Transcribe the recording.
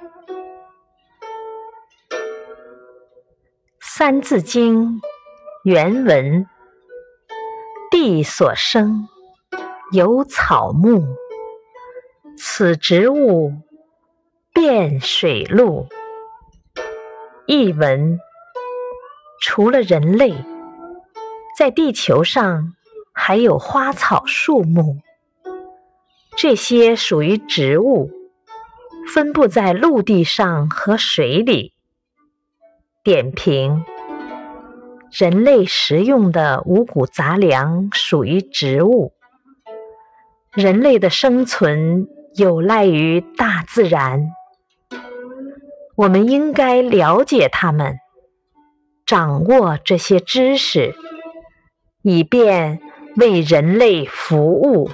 《三字经》原文：地所生，有草木，此植物，遍水陆。译文：除了人类，在地球上还有花草树木，这些属于植物，分布在陆地上和水里。点评：人类食用的五谷杂粮属于植物，人类的生存有赖于大自然，我们应该了解它们，掌握这些知识，以便为人类服务。